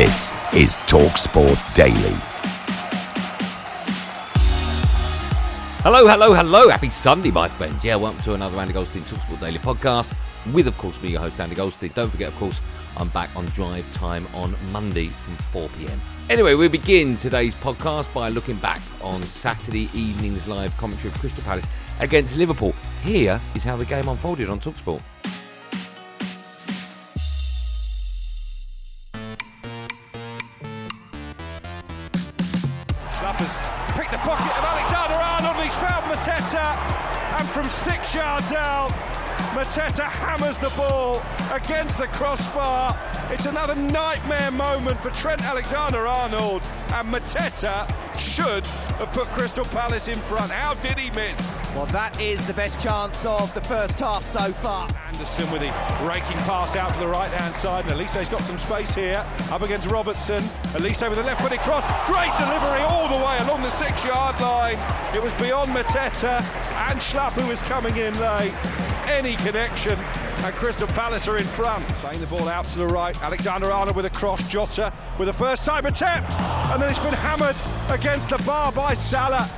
This is TalkSport Daily. Hello, hello, hello. Happy Sunday, my friends. Yeah, welcome to another Andy Goldstein Talksport Daily podcast with, of course, me, your host, Andy Goldstein. Don't forget, of course, I'm back on drive time on Monday from 4 pm. Anyway, we begin today's podcast by looking back on Saturday evening's live commentary of Crystal Palace against Liverpool. Here is how the game unfolded on Talksport. Out, Mateta hammers the ball against the crossbar. It's another nightmare moment for Trent Alexander Arnold, and Mateta should have put Crystal Palace in front. How did he miss? Well, that is the best chance of the first half so far. Andersen with the raking pass out to the right hand side, and Olise's got some space here. Up against Robertson. Elise with a left footed cross. Great delivery all the way along the six yard line. It was beyond Mateta, and Schlupp who was coming in late. Any connection, and Crystal Palace are in front. Playing the ball out to the right. Alexander Arnold with a cross. Jota with a first time attempt, and then it's been hammered against the bar by Salah.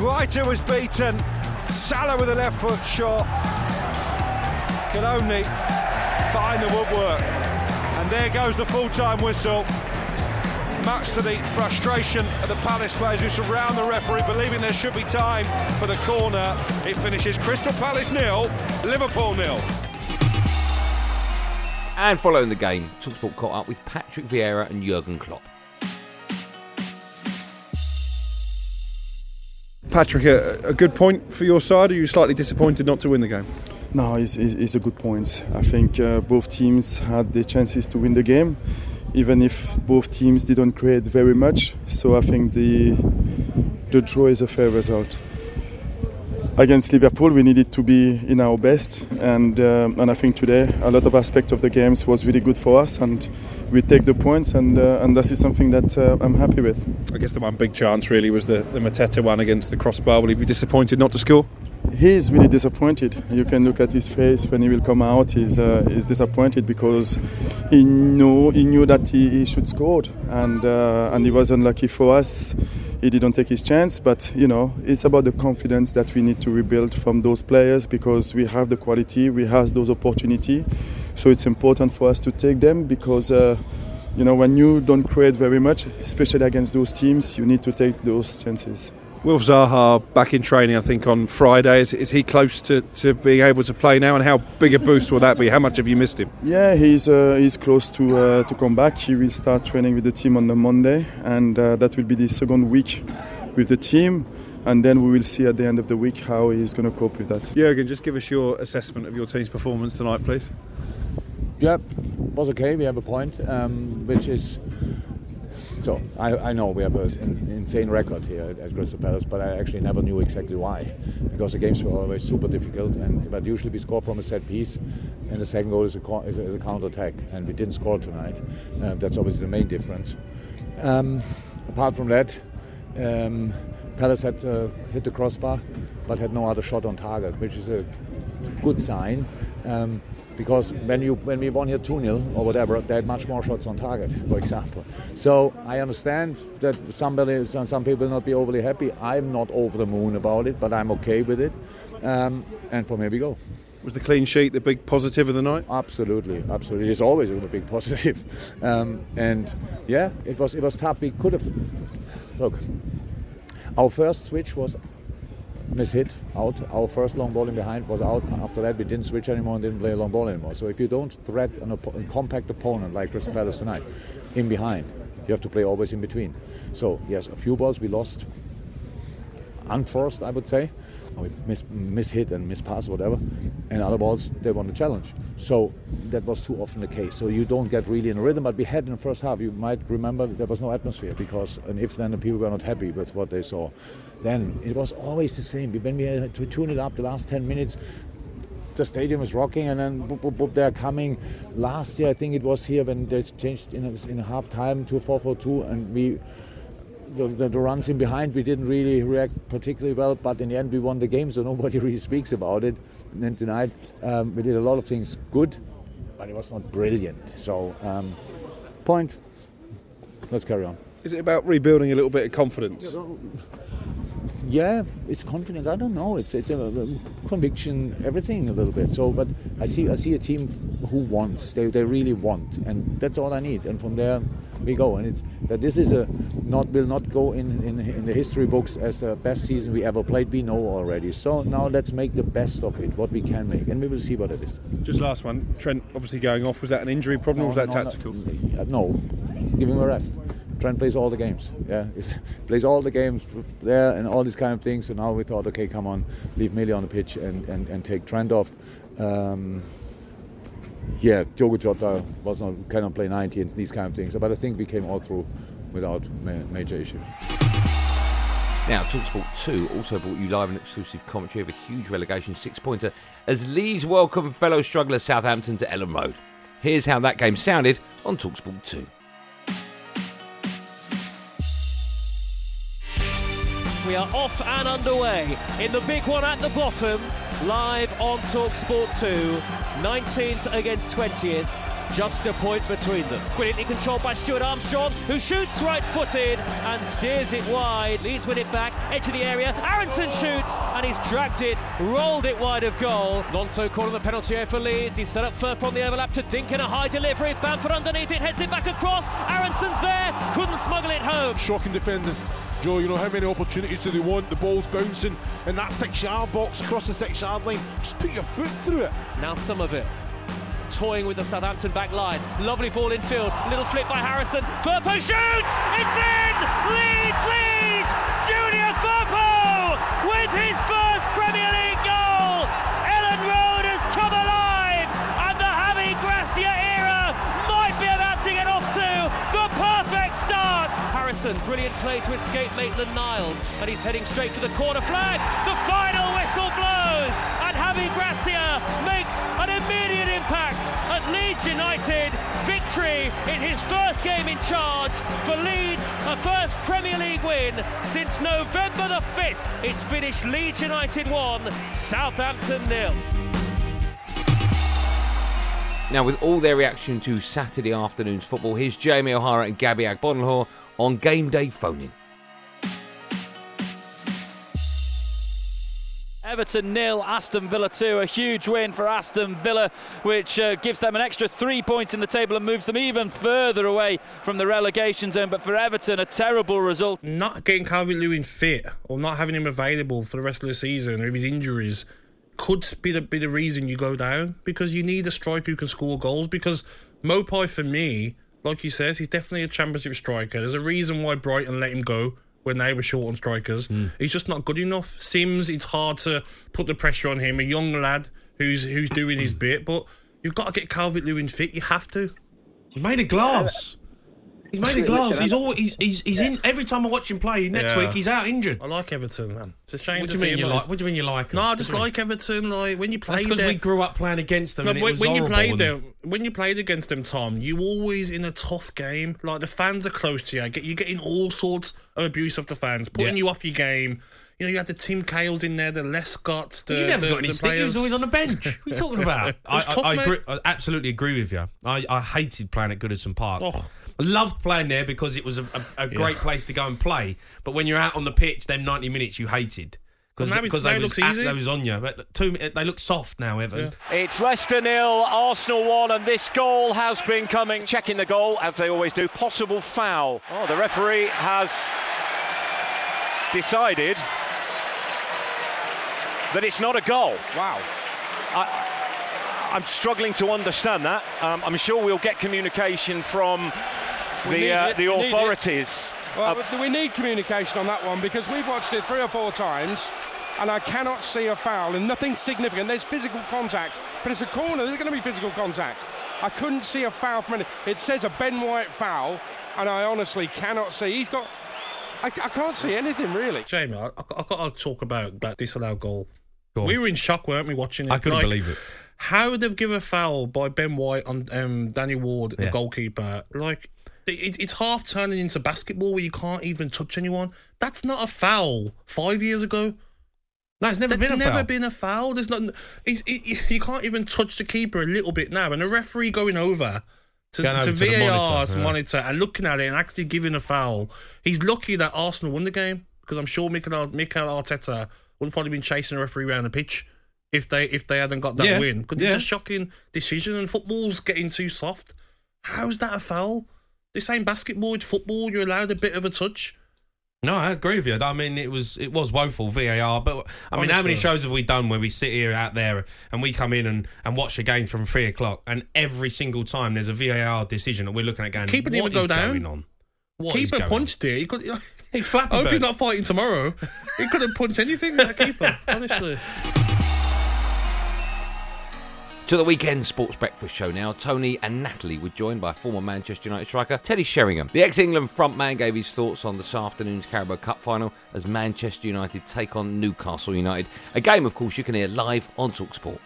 Guaita was beaten. Salah with a left foot shot. Can only find the woodwork. And there goes the full time whistle. Much to the frustration of the Palace players who surround the referee, believing there should be time for the corner. It finishes Crystal Palace nil, Liverpool nil. And following the game, Talksport caught up with Patrick Vieira and Jurgen Klopp. Patrick, a, a, good point for your side. Are you slightly disappointed not to win the game? No, it's, it's a good point. I think uh, both teams had the chances to win the game, even if both teams didn't create very much. So I think the the draw is a fair result. Against Liverpool, we needed to be in our best, and um, and I think today a lot of aspects of the games was really good for us, and we take the points, and uh, and this is something that uh, I'm happy with. I guess the one big chance really was the the Mateta one against the crossbar. Will he be disappointed not to score? He's really disappointed. You can look at his face when he will come out. He's uh, he's disappointed because he knew he knew that he, he should scored, and uh, and he was unlucky for us he didn't take his chance. But you know, it's about the confidence that we need to rebuild from those players because we have the quality, we have those opportunity. So it's important for us to take them because. Uh, you know, when you don't create very much, especially against those teams, you need to take those chances. Wilf Zaha back in training, I think, on Friday. Is, is, he close to, to being able to play now? And how big a boost will that be? How much have you missed him? Yeah, he's uh, he's close to uh, to come back. He will start training with the team on the Monday, and uh, that will be the second week with the team. And then we will see at the end of the week how he's going to cope with that. Jurgen, just give us your assessment of your team's performance tonight, please. Yep, yeah, was okay. We have a point, um, which is so I, I, know we have an insane record here at Crystal Palace, but I actually never knew exactly why, because the games were always super difficult. And but usually we score from a set piece, and the second goal is a, is a, is a counter attack, and we didn't score tonight. Um, that's obviously the main difference. Um, apart from that, um, Palace had uh, hit the crossbar, but had no other shot on target, which is a good sign. Um, because when you when we won here 2-0 or whatever, they had much more shots on target, for example. So I understand that somebody, some people will not be overly happy. I'm not over the moon about it, but I'm okay with it. Um, and from here we go. Was the clean sheet the big positive of the night? Absolutely, absolutely. It's always a big positive. Um, and yeah, it was it was tough. We could have look. Our first switch was mishit out. Our first long ball in behind was out. After that, we didn't switch anymore and didn't play a long ball anymore. So if you don't threat an oppo- a compact opponent like Crystal Palace tonight, in behind, you have to play always in between. So yes, a few balls we lost, unforced, I would say. We miss, miss hit and miss pass, whatever. And other balls, they want a challenge. So that was too often the case. So you don't get really in a rhythm. But we had in the first half, you might remember there was no atmosphere because, and if then the people were not happy with what they saw, then it was always the same. When we had to tune it up the last 10 minutes, the stadium is rocking, and then boop, boop, boop, they're coming. Last year, I think it was here when they changed in, in half time to 4 4 2, and we the, the, the, runs in behind, we didn't really react particularly well, but in the end, we won the game, so nobody really speaks about it. And then tonight, um, we did a lot of things good, but it was not brilliant. So, um, point. Let's carry on. Is it about rebuilding a little bit of confidence? Yeah, it's confidence. I don't know. It's it's a, a conviction, everything a little bit. So, but I see I see a team who wants. They, they really want, and that's all I need. And from there, we go. And it's that this is a not will not go in, in in the history books as the best season we ever played. We know already. So now let's make the best of it, what we can make, and we will see what it is. Just last one. Trent obviously going off. Was that an injury problem, no, or was that no, tactical? No, no, give him a rest. Trent plays all the games. Yeah, plays all the games there and all these kind of things. So now we thought, okay, come on, leave Millie on the pitch and, and, and take Trent off. Um, yeah, Diogo Jota was not cannot play 90 and these kind of things. But I think we came all through without ma- major issue. Now, Talksport 2 also brought you live and exclusive commentary of a huge relegation six pointer as Leeds welcome fellow struggler Southampton to Elland Road. Here's how that game sounded on Talksport 2. We are off and underway in the big one at the bottom, live on Talksport 2, 19th against 20th. Just a point between them. Brilliantly controlled by Stuart Armstrong, who shoots right footed and steers it wide. Leeds win it back, edge of the area. Aaronson shoots and he's dragged it, rolled it wide of goal. Lonto calling the penalty area for Leeds. He's set up first on the overlap to Dink in a high delivery. Bamford underneath it, heads it back across. Aaronson's there, couldn't smuggle it home. Shocking defending. Joe, you know how many opportunities do they want? The ball's bouncing in that six yard box, across the six yard line. Just put your foot through it. Now some of it. Toying with the Southampton back line. Lovely ball in field. Little flip by Harrison. Firpo shoots! It's in! Leeds, Leeds! Junior Firpo with his first Harrison, brilliant play to escape Maitland Niles. And he's heading straight to the corner flag. The final whistle blows! And Javi Gracia makes an immediate impact at Leeds United. Victory in his first game in charge for Leeds, a first Premier League win since November the 5th. It's finished Leeds United 1, Southampton nil. Now, with all their reaction to Saturday afternoon's football, here's Jamie O'Hara and Gabby Agbonlahor on game day phoning. Everton nil, Aston Villa 2. A huge win for Aston Villa, which uh, gives them an extra three points in the table and moves them even further away from the relegation zone. But for Everton, a terrible result. Not getting Calvert Lewin fit or not having him available for the rest of the season with his injuries could be the, be the reason you go down because you need a striker who can score goals. Because Maupay, for me, like he says, he's definitely a championship striker. There's a reason why Brighton let him go when they were short on strikers. Mm. He's just not good enough. Simms, it's hard to put the pressure on him. A young lad who's who's doing his bit, but you've got to get Calvert Lewin fit. You have to. He's made of glass. He's made of glass. He's all he's he's, he's in every time I watch him play. Next Yeah. week he's out injured. I like Everton, man. It's a shame. What to do you mean you him like? What do you mean you like? him? No, I What just do you mean? like Everton. Like when you That's played because there. we grew up playing against them. No, and it when, was when you horrible played and- them, when you played against them, Tom, you always in a tough game. Like the fans are close to you. Get- You're getting all sorts of abuse of the fans, putting Yeah. you off your game. You know, you had the Tim Cahills in there, the Lescott, the you never the, got any the stick. He was players. always on the bench. What are you talking about? It I, was tough, I, I, mate. agree, I absolutely agree with you. I, I hated playing at Goodison Park. Oh. I loved playing there because it was a, a, a great place to go and play. But when you're out on the pitch, them 90 minutes you hated because Well, now it's- now they was looks at easy. those on you. But two, they look soft now, Evan. It's Leicester nil, Arsenal one, and this goal has been coming. Checking the goal as they always do. Possible foul. Oh, the referee has decided that it's not a goal. Wow. I, I'm struggling to understand that. Um, I'm sure we'll get communication from We need the uh, it, the we need it. authorities. Well, Uh, we need communication on that one because we've watched it three or four times and I cannot see a foul and nothing significant. There's physical contact, but it's a corner. There's going to be physical contact. I couldn't see a foul from it. It says a Ben White foul, and I honestly cannot see. He's got. I, I can't see anything really. Jamie, I, I, I got to talk about that disallowed goal. We were in shock, weren't we, watching it? I couldn't believe it. How they've given a foul by Ben White on um, Danny Ward, the goalkeeper. Like, it, it's half turning into basketball where you can't even touch anyone. That's not a foul. Five years ago. No, it's never That's been a never foul. been a foul. There's not. It, you can't even touch the keeper a little bit now, and the referee going over to, to to the VAR monitor, yeah. monitor and looking at it and actually giving a foul. He's lucky that Arsenal won the game because I'm sure Mikel, Mikel Arteta would have probably been chasing the referee around the pitch if they if they hadn't got that Yeah, win. Because yeah. it's a shocking decision, and football's getting too soft. How's that a foul? This ain't basketball; it's football. You're allowed a bit of a touch. No, I agree with you. I mean, it was it was woeful VAR, but I mean, how many shows have we done where we sit here out there and we come in and, and watch a game from three o'clock, and every single time there's a VAR decision that we're looking at going, Keeper didn't even go down. going on? What keeper punched it. He could. He flapped I hope he's not fighting tomorrow. he couldn't punch anything. That keeper, honestly. To the weekend sports breakfast show now. Tony and Natalie were joined by former Manchester United striker Teddy Sheringham. The ex-England frontman gave his thoughts on this afternoon's Carabao Cup final as Manchester United take on Newcastle United. A game, of course, you can hear live on Talksport.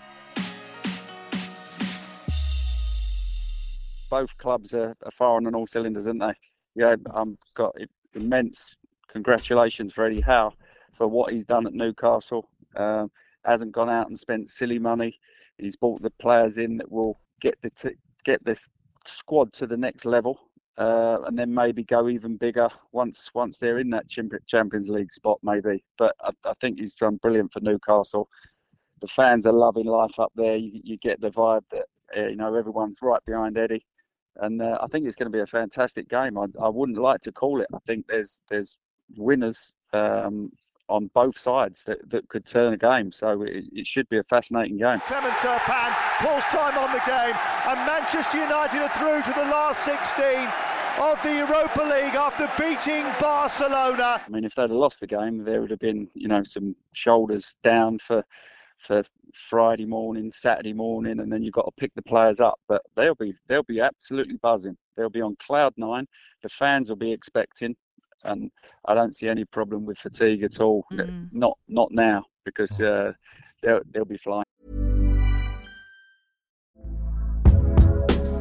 both clubs are, are firing on all cylinders, aren't they? Yeah, I've um, got immense congratulations for Eddie Howe for what he's done at Newcastle. Um, hasn't gone out and spent silly money. He's brought the players in that will get the t- get the squad to the next level, uh, and then maybe go even bigger once once they're in that Champions League spot, maybe. But I, I think he's done brilliant for Newcastle. The fans are loving life up there. You, you get the vibe that uh, you know everyone's right behind Eddie and uh, I think it's going to be a fantastic game. I, I wouldn't like to call it. I think there's there's winners um, on both sides that, that could turn a game. So it, it should be a fascinating game. Clement Turpin pulls time on the game, and Manchester United are through to the last 16 of the Europa League after beating Barcelona. I mean, if they'd have lost the game, there would have been you know some shoulders down for for Friday morning, Saturday morning, and then you've got to pick the players up. But they'll be they'll be absolutely buzzing. They'll be on cloud nine. The fans will be expecting, and I don't see any problem with fatigue at all. Not not now because uh, they'll they'll be flying.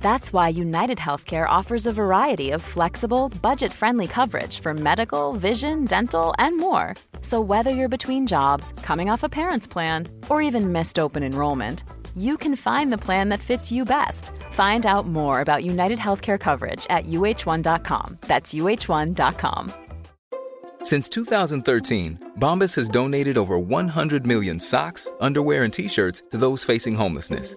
That's why United Healthcare offers a variety of flexible, budget friendly coverage for medical, vision, dental, and more. So, whether you're between jobs, coming off a parent's plan, or even missed open enrollment, you can find the plan that fits you best. Find out more about United Healthcare coverage at uh1.com. That's uh1.com. Since 2013, Bombas has donated over 100 million socks, underwear, and t-shirts to those facing homelessness.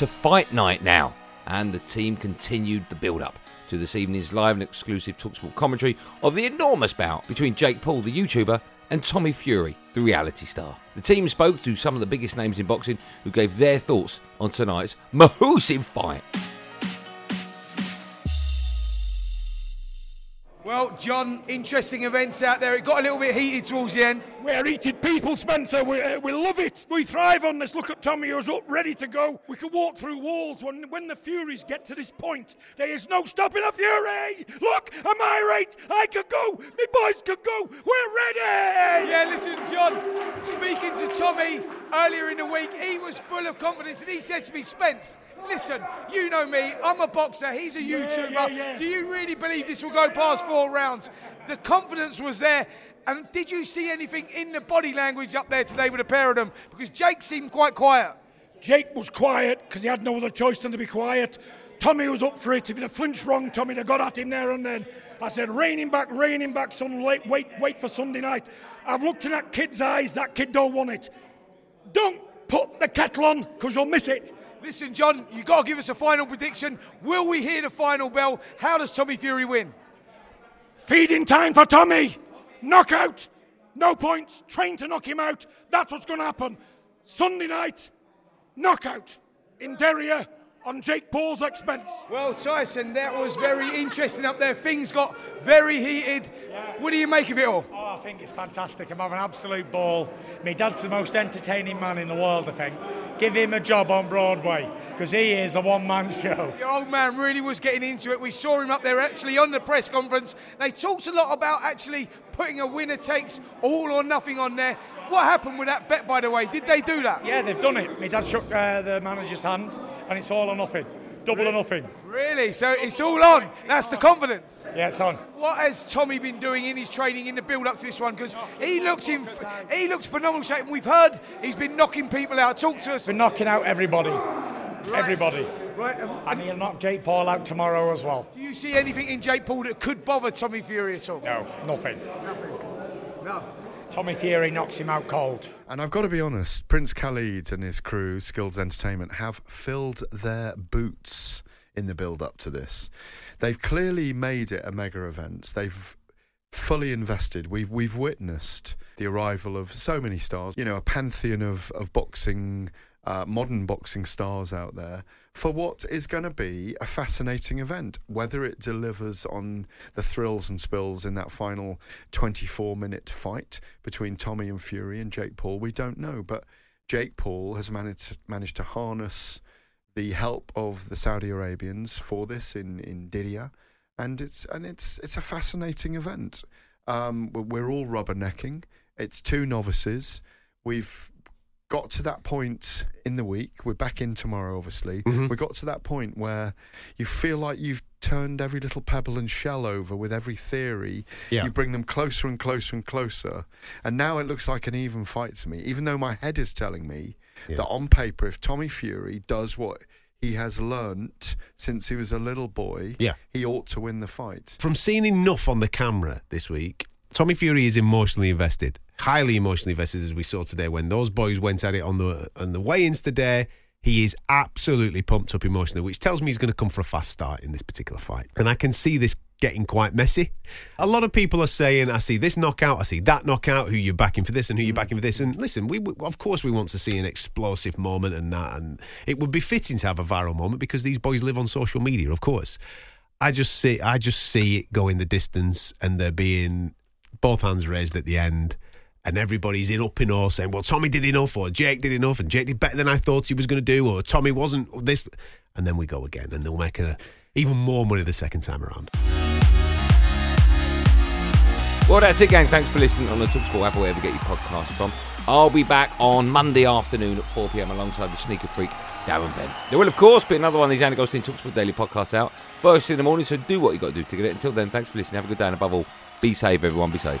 To fight night now, and the team continued the build up to this evening's live and exclusive Talksport commentary of the enormous bout between Jake Paul, the YouTuber, and Tommy Fury, the reality star. The team spoke to some of the biggest names in boxing who gave their thoughts on tonight's massive fight. Well, John, interesting events out there. It got a little bit heated towards the end. We're heated people, Spencer. We, uh, we love it. We thrive on this. Look at Tommy, who's up, ready to go. We can walk through walls when, when the Furies get to this point. There is no stopping a Fury. Look, am I right? I could go. My boys could go. We're ready. Yeah, listen, John, speaking to Tommy earlier in the week, he was full of confidence and he said to me, Spence, listen, you know me, I'm a boxer, he's a YouTuber. yeah, yeah. Do you really believe this will go past four rounds? The confidence was there. And did you see anything in the body language up there today with a pair of them? Because Jake seemed quite quiet. Jake was quiet because he had no other choice than to be quiet. Tommy was up for it. If he'd have flinched wrong, Tommy'd have got at him there and then. I said, rein him back, rein him back, son. Wait, wait, wait for Sunday night. I've looked in that kid's eyes. That kid don't want it. Don't put the kettle on because you'll miss it. Listen, John, you got to give us a final prediction. Will we hear the final bell? How does Tommy Fury win? Feeding time for Tommy. Knockout. No points. Train to knock him out. That's what's going to happen. Sunday night, knockout in Derriere eh? On Jake Paul's expense. Well, Tyson, that was very interesting up there. Things got very heated. What do you make of it all? Oh, I think it's fantastic. I'm having an absolute ball. My dad's the most entertaining man in the world, I think. Give him a job on Broadway because he is a one man show. The old man really was getting into it. We saw him up there actually on the press conference. They talked a lot about actually putting a winner takes all or nothing on there. What happened with that bet, by the way? Did they do that? Yeah, they've done it. My dad shook uh, the manager's hand and it's all or nothing. Double or nothing. Really? So it's all on. That's the confidence. Yeah, it's on. What has Tommy been doing in his training in the build up to this one? Because he looked in, he looks phenomenal shape. And we've heard he's been knocking people out. Talk to us. Been knocking out everybody. Everybody. Right. um, And he'll knock Jake Paul out tomorrow as well. Do you see anything in Jake Paul that could bother Tommy Fury at all? No, nothing. No. Tommy Fury knocks him out cold. And I've got to be honest, Prince Khalid and his crew, Skills Entertainment, have filled their boots in the build up to this. They've clearly made it a mega event. They've fully invested. We've we've witnessed the arrival of so many stars. You know, a pantheon of of boxing, uh, modern boxing stars out there for what is going to be a fascinating event. Whether it delivers on the thrills and spills in that final 24 minute fight between Tommy and Fury and Jake Paul, we don't know. But Jake Paul has managed managed to harness the help of the Saudi Arabians for this in in Diriyah, and it's and it's it's a fascinating event. Um, we're all rubbernecking. It's two novices. We've got to that point in the week. We're back in tomorrow, obviously. Mm-hmm. We got to that point where you feel like you've turned every little pebble and shell over with every theory. Yeah. You bring them closer and closer and closer. And now it looks like an even fight to me, even though my head is telling me that on paper, if Tommy Fury does what he has learnt since he was a little boy, Yeah. he ought to win the fight. From seeing enough on the camera this week, Tommy Fury is emotionally invested, highly emotionally invested, as we saw today when those boys went at it on the on the weigh-ins today. He is absolutely pumped up emotionally, which tells me he's going to come for a fast start in this particular fight. And I can see this getting quite messy. A lot of people are saying, I see this knockout, I see that knockout, who you're backing for this and who you're mm. backing for this. And listen, we we- of course we want to see an explosive moment and that. And it would be fitting to have a viral moment because these boys live on social media, of course. I just see I just see it going the distance and there being both hands raised at the end and everybody's in up in all saying, Well, Tommy did enough or Jake did enough and Jake did better than I thought he was gonna do or Tommy wasn't this and then we go again and they'll make a, even more money the second time around. Well, that's it, gang. Thanks for listening on the Talksport app or wherever you get your podcast from. I'll be back on Monday afternoon at 4 pm alongside the sneaker freak, Darren Bent. There will, of course, be another one of these Andy Goldstein Talksport Daily podcasts out first in the morning, so do what you got to do to get it. Until then, thanks for listening. Have a good day, and above all, be safe, everyone. Be safe.